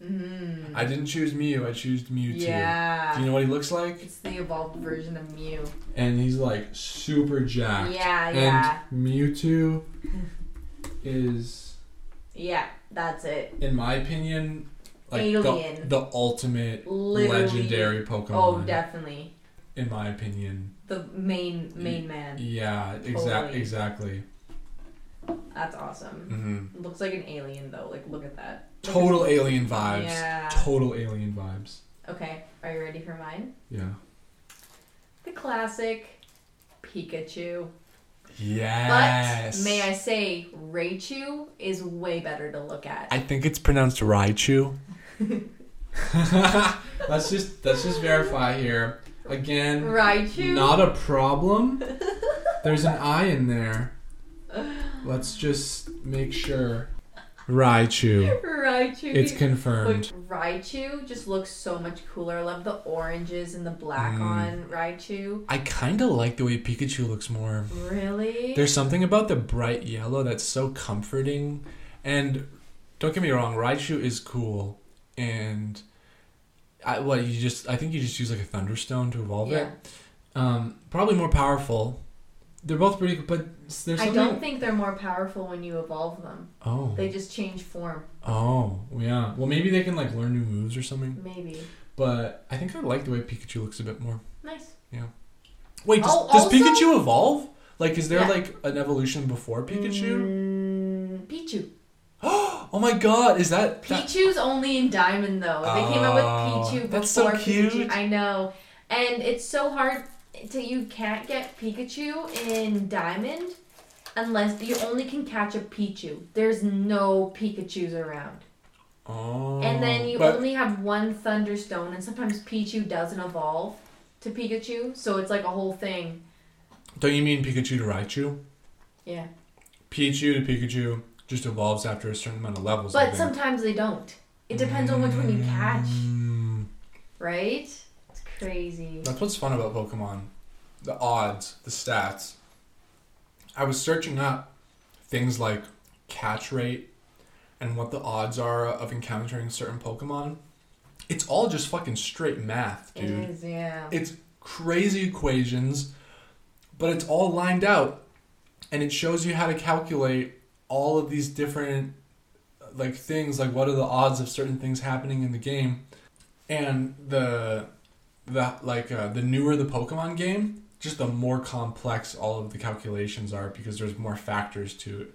Mm. I didn't choose Mew. I chose Mewtwo. Yeah. Do you know what he looks like? It's the evolved version of Mew. And he's like super jacked. Yeah, yeah. And Mewtwo is, Yeah, that's it. in my opinion, like Alien. the the ultimate Literally. legendary Pokemon. Oh, definitely. In my opinion. The main main man. Yeah, exactly. Totally. Exactly. That's awesome. hmm Looks like an alien though. Like look at that. Total alien vibes. Yeah. Total alien vibes. Okay, are you ready for mine? Yeah. The classic Pikachu. Yes. But may I say, Raichu is way better to look at. I think it's pronounced Raichu. let's just let's just verify here. Again, Raichu. not a problem. There's an I in there. Let's just make sure. Raichu. Raichu. It's confirmed. Raichu just looks so much cooler. I love the oranges and the black Mm. on Raichu. I kind of like the way Pikachu looks more. Really? There's something about the bright yellow that's so comforting. And don't get me wrong, Raichu is cool. And I, what you just I think you just use like a thunderstone to evolve yeah. it. Um, probably more powerful. They're both pretty, but there's I don't think they're more powerful when you evolve them. oh, They just change form. oh, yeah. Well, maybe they can like learn new moves or something. Maybe. But I think I like the way Pikachu looks a bit more. Nice. Yeah. Wait, does, Oh, does also- Pikachu evolve? Like, is there Yeah. like an evolution before Pikachu? Mm, Pichu. Oh my God, is that? that Pichu's only in Diamond though. They came out with Oh, Pichu before that's so Pikachu. I know, and it's so hard to you can't get Pikachu in Diamond unless you only can catch a Pichu. There's no Pikachu's around, oh, and then you but- only have one Thunderstone, and sometimes Pichu doesn't evolve to Pikachu, so it's like a whole thing. Don't you mean Pikachu to Raichu? Yeah, Pichu to Pikachu just evolves after a certain amount of levels. But sometimes they don't. It depends on which one you catch, Mm. right? Crazy. That's what's fun about Pokemon. The odds, the stats. I was searching up things like catch rate and what the odds are of encountering certain Pokemon. It's all just fucking straight math, dude. is, yeah. It's crazy equations, but it's all lined out and it shows you how to calculate all of these different like things like what are the odds of certain things happening in the game and the the like uh, the newer the pokemon game just the more complex all of the calculations are because there's more factors to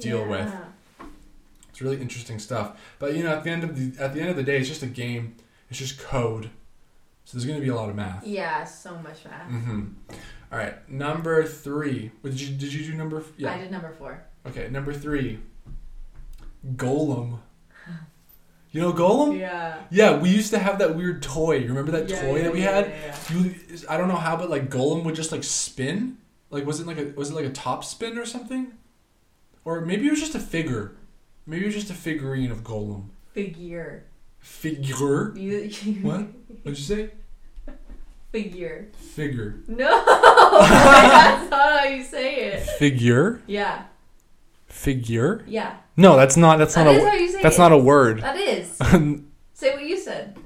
deal with It's really interesting stuff. But you know, at the end of the at the end of the day, it's just a game. It's just code. So there's going to be a lot of math. Yeah, so much math. Mm-hmm. All right, number three. What, did you did you do number? f- I Yeah. did number four. Okay, number three. Golem. You know Golem? Yeah. Yeah, we used to have that weird toy. You Remember that Yeah, toy yeah, that we yeah, had? You, I don't know how, but like Golem would just like spin. Like was it like a was it like a top spin or something? Or maybe it was just a figure. Maybe it was just a figurine of Golem. Figure. Figure. You, you What? What'd you say? Figure. Figure. No, that's not how you say it. Figure. Yeah, Figure. yeah. No, that's not. That's That not is a. how you say That's it. not a word. That is. Say what you said.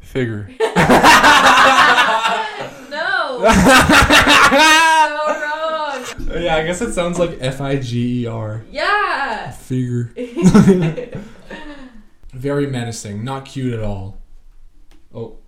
Figure. No. so wrong. yeah, I guess it sounds like F I G E R. Yeah. Figure. Very menacing. Not cute at all. Oh.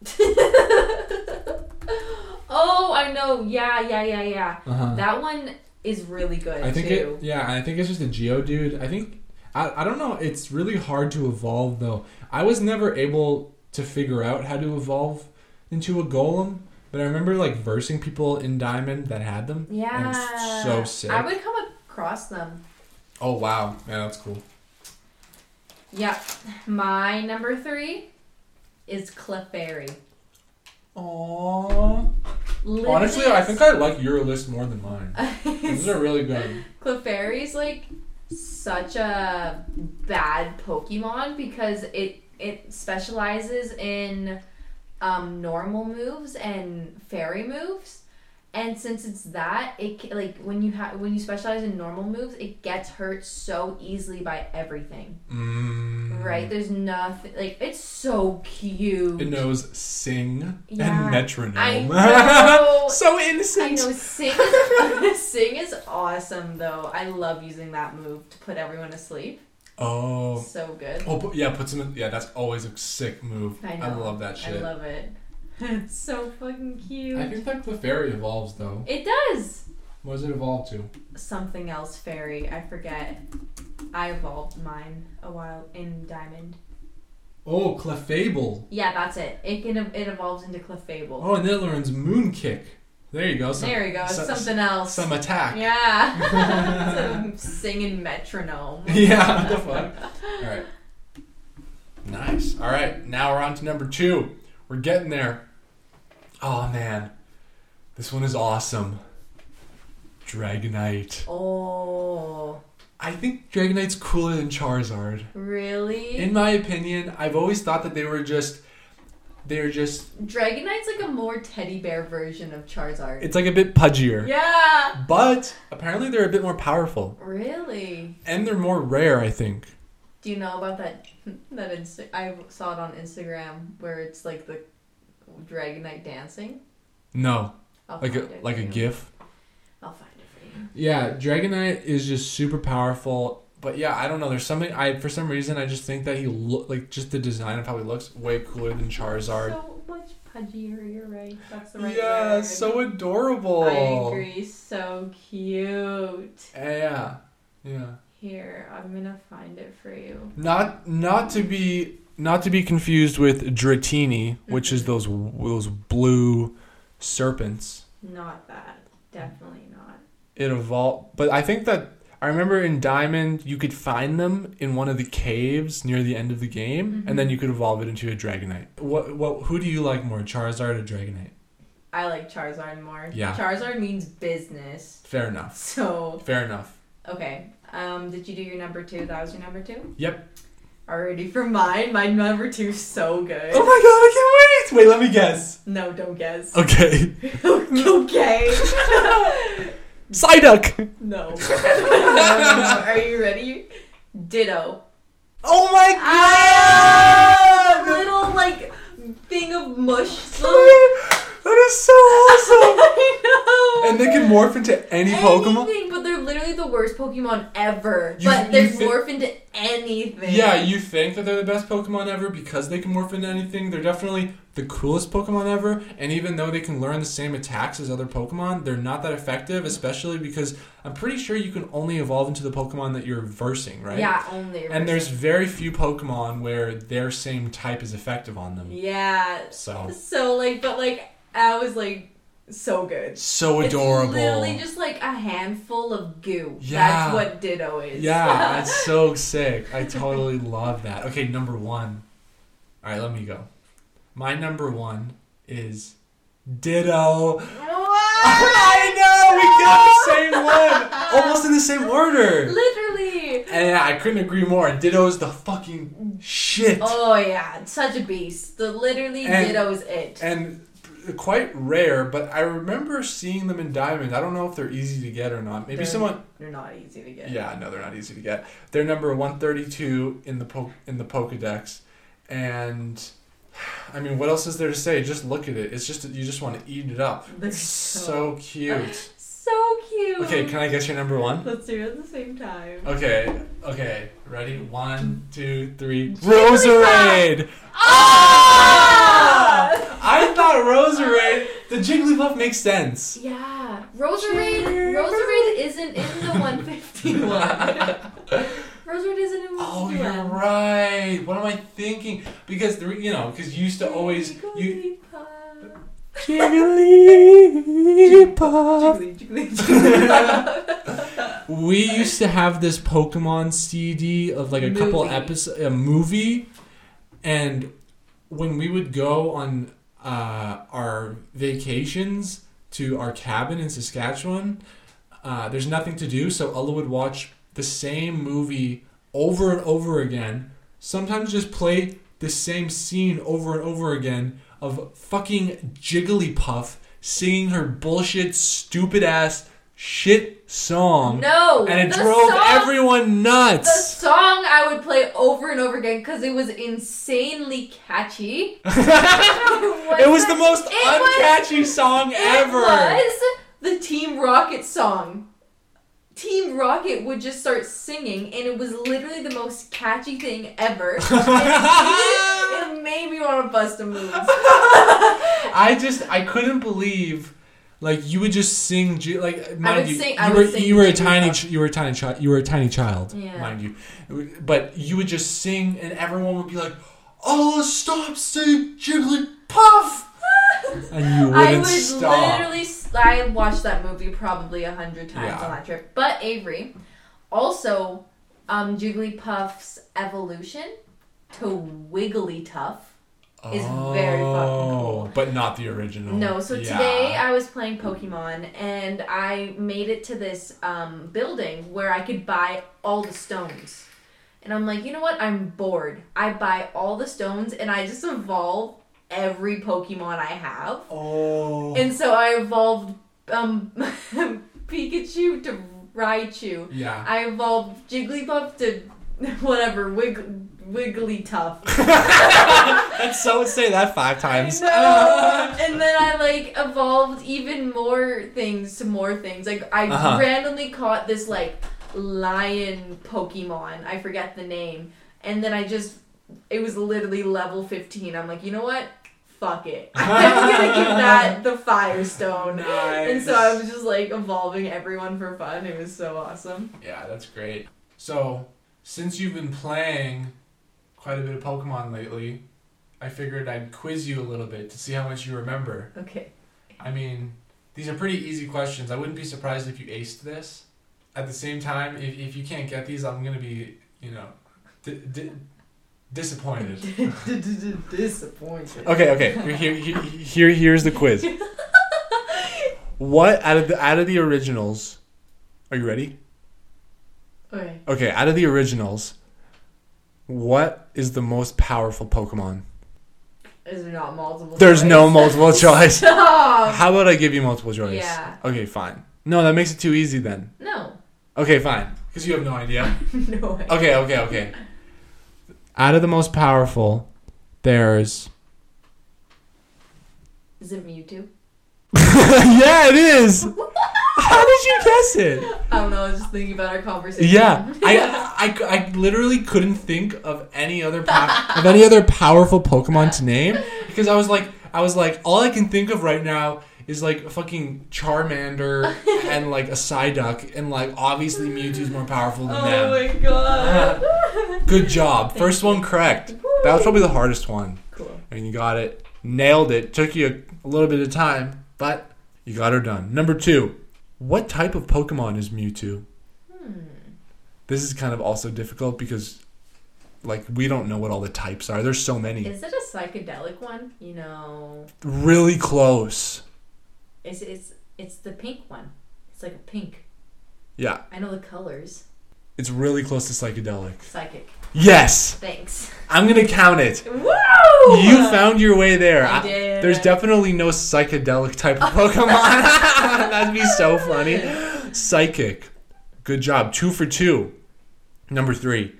oh, I know. Yeah, yeah, yeah, yeah. Uh-huh. That one is really good I think too. it. Yeah, I think it's just a Geodude. I think. I, I don't know. It's really hard to evolve though. I was never able to figure out how to evolve into a golem, but I remember like versing people in Diamond that had them. and yeah. it's so sick. I would come across them. Oh wow, yeah, that's cool. Yeah. My number three is Clefairy. Aww. Honestly, I think I like your list more than mine. These are really good. Clefairy's like such a bad Pokemon because it it specializes in um, normal moves and fairy moves. And since it's that, it like when you have when you specialize in normal moves, it gets hurt so easily by everything. Mm. Right? There's nothing like it's so cute. It knows sing Yeah. and metronome. I know. so I innocent. know Sing is, Sing is awesome though. I love using that move to put everyone to sleep. Oh. So good. Oh, yeah, puts him in. Yeah, that's always a sick move. I know. love that shit. I love it. It's so fucking cute. I think that Clefairy evolves though. it does What does it evolve to? something else fairy. I forget. I evolved mine a while in Diamond. Oh, Clefable. Yeah, that's it. It can it evolves into Clefable. Oh, and then it learns Moon Kick. There you go. Some, there we go. Some- something else. Some attack. Yeah. Some singing metronome. yeah, what the fuck? Alright. Nice. Alright, now we're on to number two. We're getting there. Oh, man. This one is awesome. Dragonite. Oh, I think Dragonite's cooler than Charizard. really? In my opinion, I've always thought that they were just. They're just. Dragonite's like a more teddy bear version of Charizard. It's like a bit pudgier. yeah. But apparently they're a bit more powerful. Really? And they're more rare, I think. Do you know about that? That Insta- I saw it on Instagram where it's like the Dragonite dancing. No. I'll Like find a it like for a you. GIF. I'll find it for you. Yeah, Dragonite is just super powerful. But yeah, I don't know. There's something I for some reason I just think that he look like just the design of how he looks way cooler than Charizard. So much pudgier. You're right. That's the right yeah, word. so adorable. I agree. So cute. Yeah, yeah. Here, I'm gonna find it for you. Not not to be not to be confused with Dratini, which is Mhm. those those blue serpents. Not that. Definitely not. It evolved, but I think that I remember in Diamond you could find them in one of the caves near the end of the game, and then Mhm. you could evolve it into a Dragonite. What what who do you like more, Charizard or Dragonite? I like Charizard more. Yeah. Charizard means business. Fair enough. So Fair enough. okay. Um, did you do your number two? That was your number two. Yep. Already for mine. My number two's so good. Oh my god, I can't wait! Wait, let me guess. No, don't guess. Okay. okay. Psyduck! no. Are you ready? Ditto. Oh my Ah, god! little like thing of mush. that is so awesome! I know. And they can morph into any Pokemon? Anything, they're literally the worst Pokemon ever, You- but they thi- morph into anything. Yeah, you think that they're the best Pokemon ever because they can morph into anything. They're definitely the coolest Pokemon ever. And even though they can learn the same attacks as other Pokemon, they're not that effective, especially because I'm pretty sure you can only evolve into the Pokemon that you're versing, right? Yeah, only. And there's very few Pokemon where their same type is effective on them. Yeah. So So like, but like, I was like, so good. so adorable. It's literally just like a handful of goo. Yeah. That's what Ditto is. Yeah, that's so sick. I totally love that. Okay, number one. All right, let me go. My number one is Ditto. I know we got the same one, almost in the same order. Literally. And yeah, I couldn't agree more. Ditto is the fucking shit, Oh yeah, such a beast. The literally And- Ditto is it. and quite rare. But I remember seeing them in Diamond. I don't know if they're easy to get or not. Maybe They're- someone. They're not easy to get. Yeah, no, they're not easy to get. They're number one thirty two in the po- in the Pokedex, and I mean, what else is there to say? Just look at it. It's just you just want to eat it up. They're It's so- so cute. So cute. Okay, can I guess your number one? Let's do it at the same time. Okay, okay, ready? One, two, three. Roserade! Ah! I thought Roserade, the Jigglypuff makes sense. Yeah, Roserade. Roserade isn't in the 151. Roserade isn't in 151. Oh, you're right. What am I thinking? Because the you know, because you used to always you Jigglypuff. Jigglypuff. Jiggly, jiggly, We used to have this Pokemon CD of like a couple episodes, a movie, and when we would go on uh, our vacations to our cabin in Saskatchewan, uh, there's nothing to do, so Ella would watch the same movie over and over again. Sometimes just play the same scene over and over again of fucking Jigglypuff singing her bullshit, stupid ass shit song. No, And it drove song, everyone nuts. The song I would play over and over again because it was insanely catchy. it was the most It was- uncatchy song ever. It was the Team Rocket song. Team Rocket would just start singing, and it was literally the most catchy thing ever. It, it made me want to bust a move. I just I couldn't believe like you would just sing like mind you sing- you were sing you were a tiny ch- you were a tiny child you were a tiny child Yeah. mind you but you would just sing and everyone would be like oh stop saying Jigglypuff and you I wouldn't would stop literally. I watched that movie probably a hundred times Yeah. on that trip. But Avery, also, um, Jigglypuff's evolution to Wigglytuff is very fucking cool. Oh, but not the original No, so Yeah. today I was playing Pokemon and I made it to this um, building where I could buy all the stones. And I'm like, you know what? I'm bored. I buy all the stones and I just evolve every Pokemon I have. oh And so I evolved um, Pikachu to Raichu. yeah I evolved Jigglypuff to whatever, Wig- Wigglytuff. let's so say that five times and then I like evolved even more things to more things. Like I Uh-huh. randomly caught this like lion Pokemon. I forget the name. And then I just it was literally level 15. I'm like, you know what? Fuck it. I'm gonna give that the Firestone. And so I was just like evolving everyone for fun. It was so awesome. Yeah, that's great. So, since you've been playing quite a bit of Pokemon lately, I figured I'd quiz you a little bit to see how much you remember. Okay. I mean, these are pretty easy questions. I wouldn't be surprised if you aced this. At the same time, if, if you can't get these, I'm going to be, you know, di- di- disappointed. Disappointed. Okay, okay. Here, here, here, here's the quiz. What out of the out of the originals? Are you ready? Okay. Okay, out of the originals, what is the most powerful Pokemon? Is there not multiple? There's no multiple choice. Stop. How about I give you multiple choice? Yeah. Okay, fine. No, that makes it too easy then. No. Okay, fine. Because you have no idea. no way. Okay, okay, okay. Out of the most powerful, there's. Is it Mewtwo? yeah, it is! How did you guess it? I don't know. I was just thinking about our conversation. Yeah, I, I, I literally couldn't think of any other pow- of any other powerful Pokemon to name because I was like, I was like, all I can think of right now is like a fucking Charmander and like a Psyduck, and like obviously Mewtwo's more powerful than Oh them. Oh my god. Good job, first one correct. That was probably the hardest one, cool. and you got it, nailed it. Took you a, a little bit of time, but you got her done. Number two, what type of Pokemon is Mewtwo? Hmm. This is kind of also difficult because, like, we don't know what all the types are. There's so many. Is it a psychedelic one? You know, Really close. it's it's it's the pink one. It's like a pink. Yeah, I know the colors. It's really close to psychedelic. Psychic. Yes, Thanks. I'm gonna count it. Woo! You found your way there. I did. there's definitely no psychedelic type of Pokemon. That'd be so funny. Psychic. Good job. Two for two. Number three.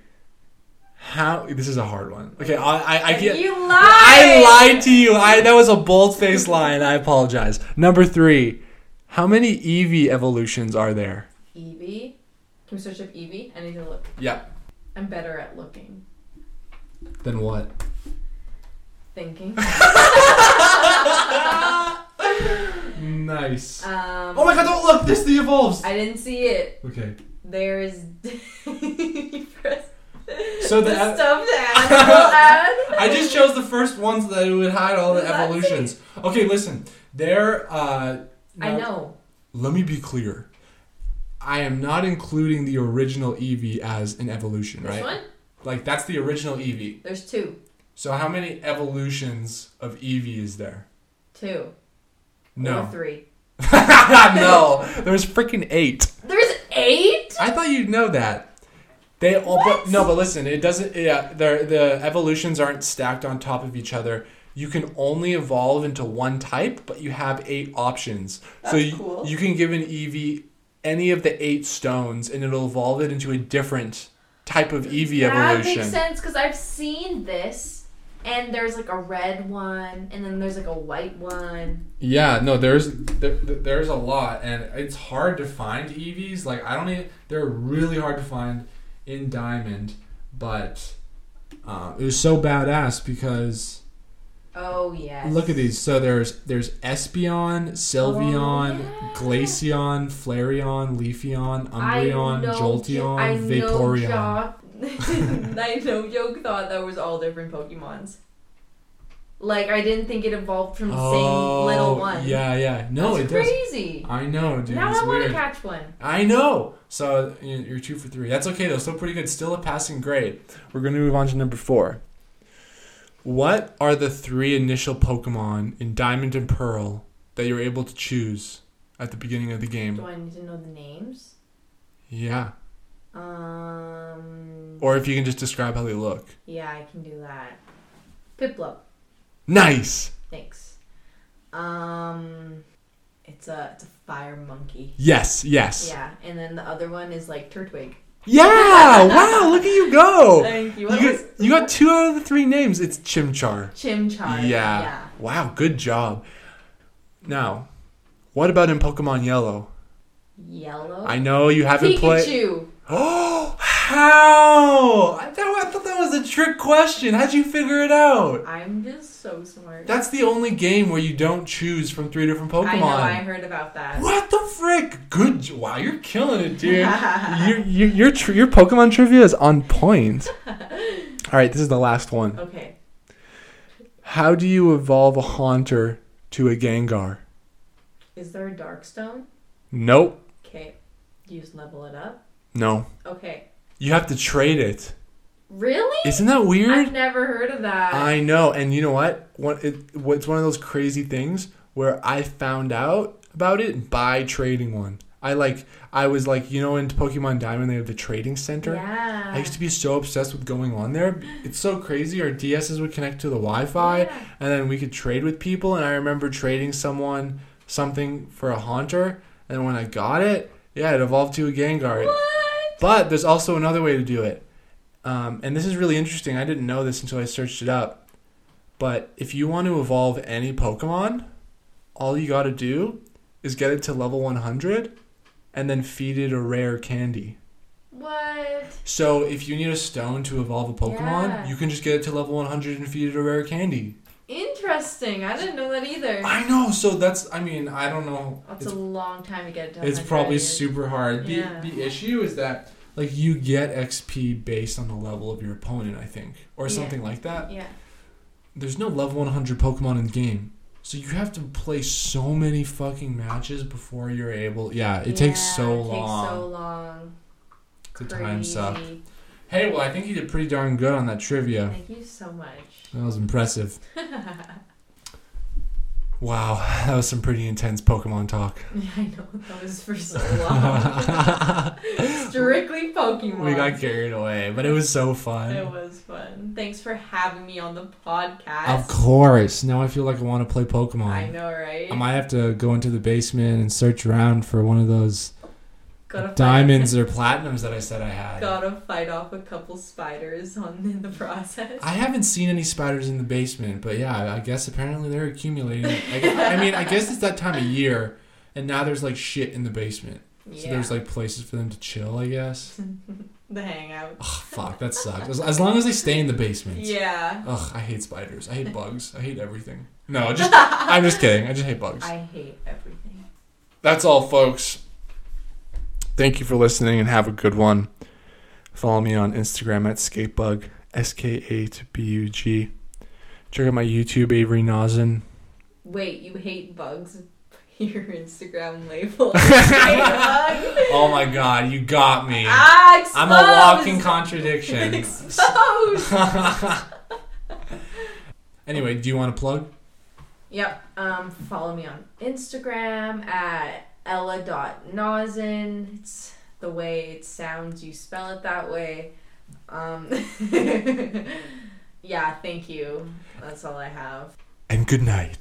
How? This is a hard one. Okay, I I, I get. You lied. I lied to you. I that was a bold faced lie, and I apologize. Number three. How many Eevee evolutions are there? Eevee. Can we search up Eevee? I need to look. Yep. I'm better at looking. Then what? Thinking. Nice. Um, Oh my god! Don't look. This the evolves. I didn't see it. Okay. There's. So the the ev- stuffed animal ad. I just chose the first ones that would hide all the That's evolutions. Okay, listen. There. Uh, I know. Let me be clear. I am not including the original Eevee as an evolution, right? This right? one? Like that's the original Eevee. There's two. So how many evolutions of Eevee is there? Two. Or No. three. no. There's freaking eight. There's eight? I thought you'd know that. They all but no, but listen, it doesn't yeah, the the evolutions aren't stacked on top of each other. You can only evolve into one type, but you have eight options. so That's you, cool. you can give an Eevee any of the eight stones and it'll evolve it into a different type of Eevee that evolution. That makes sense because I've seen this, and there's like a red one, and then there's like a white one. Yeah, no, there's there, there's a lot, and it's hard to find Eevees. Like I don't even they're really hard to find in Diamond, but uh, it was so badass because Oh yes. look at these. So there's there's Espeon, Sylveon, Oh, yeah. Glaceon, Flareon, Leafeon, Umbreon, I know Jolteon, I know Vaporeon. Jock, I know Joke thought that was all different Pokemons. Like I didn't think it evolved from the same oh, little one. Oh, Yeah, yeah. No, That's it does. crazy. I know, dude. now I want to catch one. I know. So you- you're two for three. That's okay though. Still pretty good. Still a passing grade. We're gonna move on to number four. What are the three initial Pokemon in Diamond and Pearl that you're able to choose at the beginning of the game? Do I need to know the names? Yeah. Um. Or if you can just describe how they look. Yeah, I can do that. Piplup. Nice. Thanks. Um. It's a it's a fire monkey. Yes. Yes. Yeah, and then the other one is like Turtwig. Yeah. wow. Look at you go. Thank you. You was got, you got two out of the three names. It's Chimchar. Chimchar? Yeah. Yeah. Wow, good job. Now, what about in Pokemon Yellow? Yellow. I know you haven't played. Pikachu. Oh, how? I thought, I thought that was a trick question. How'd you figure it out? I'm just so smart. That's the only game where you don't choose from three different Pokemon. I know. I heard about that. What the frick? Good. Wow, you're killing it, dude. your your your, tr- your Pokemon trivia is on point. All right, this is the last one. Okay. How do you evolve a Haunter to a Gengar? Is there a Darkstone? Nope. Okay. Do you just level it up? No. Okay. You have to trade it. Really? Isn't that weird? I've never heard of that. I know, and you know what? One, it, it's one of those crazy things where I found out about it by trading one. I like, I was like, you know, in Pokemon Diamond they have the trading center. yeah. I used to be so obsessed with going on there. It's so crazy. Our DSs would connect to the Wi-Fi, Yeah. and then we could trade with people. And I remember trading someone something for a Haunter, and when I got it, yeah, it evolved to a Gengar. What? But there's also another way to do it. Um, and this is really interesting. I didn't know this until I searched it up. But if you want to evolve any Pokemon, all you got to do is get it to level 100 and then feed it a rare candy. What? So if you need a stone to evolve a Pokemon, Yeah. you can just get it to level 100 and feed it a rare candy. Interesting. I didn't know that either. I know. So that's. I mean, I don't know. That's It's, a long time to get it it's 100. probably super hard. The Yeah. the issue is that like you get XP based on the level of your opponent, I think, or Yeah. something like that. Yeah. There's no level 100 Pokemon in the game. So you have to play so many fucking matches before you're able. Yeah, it takes so it long. Takes so long. the time suck. Hey, well, I think you did pretty darn good on that trivia. Thank you so much. That was impressive. Wow, that was some pretty intense Pokemon talk. Yeah, I know. That was for so long. Strictly Pokemon. we got carried away, but it was so fun. It was fun. Thanks for having me on the podcast. Of course. Now I feel like I want to play Pokemon. I know, right? I might have to go into the basement and search around for one of those gotta diamonds or platinums that I said I had. Gotta fight off a couple spiders on in the process. I haven't seen any spiders in the basement, but yeah, I guess apparently they're accumulating. I, I mean, I guess it's that time of year, and now there's like shit in the basement. yeah. So there's like places for them to chill, I guess. the hangout. Oh, fuck, that sucks. As, as long as they stay in the basement. Yeah. Ugh, I hate spiders. I hate bugs. I hate everything. No, just I'm just kidding. I just hate bugs. I hate everything. That's all, folks. Thank you for listening and have a good one. Follow me on Instagram at skatebug, S K A T B U G. Check out my YouTube, Avery Nosen. Wait, you hate bugs? Your Instagram label. Oh my god, you got me. ah, exposed. I'm a walking contradiction. exposed. anyway, do you want to plug? Yep. Um, follow me on Instagram at ella.nosen. It's the way it sounds. You spell it that way. Um, yeah, thank you. That's all I have. And good night.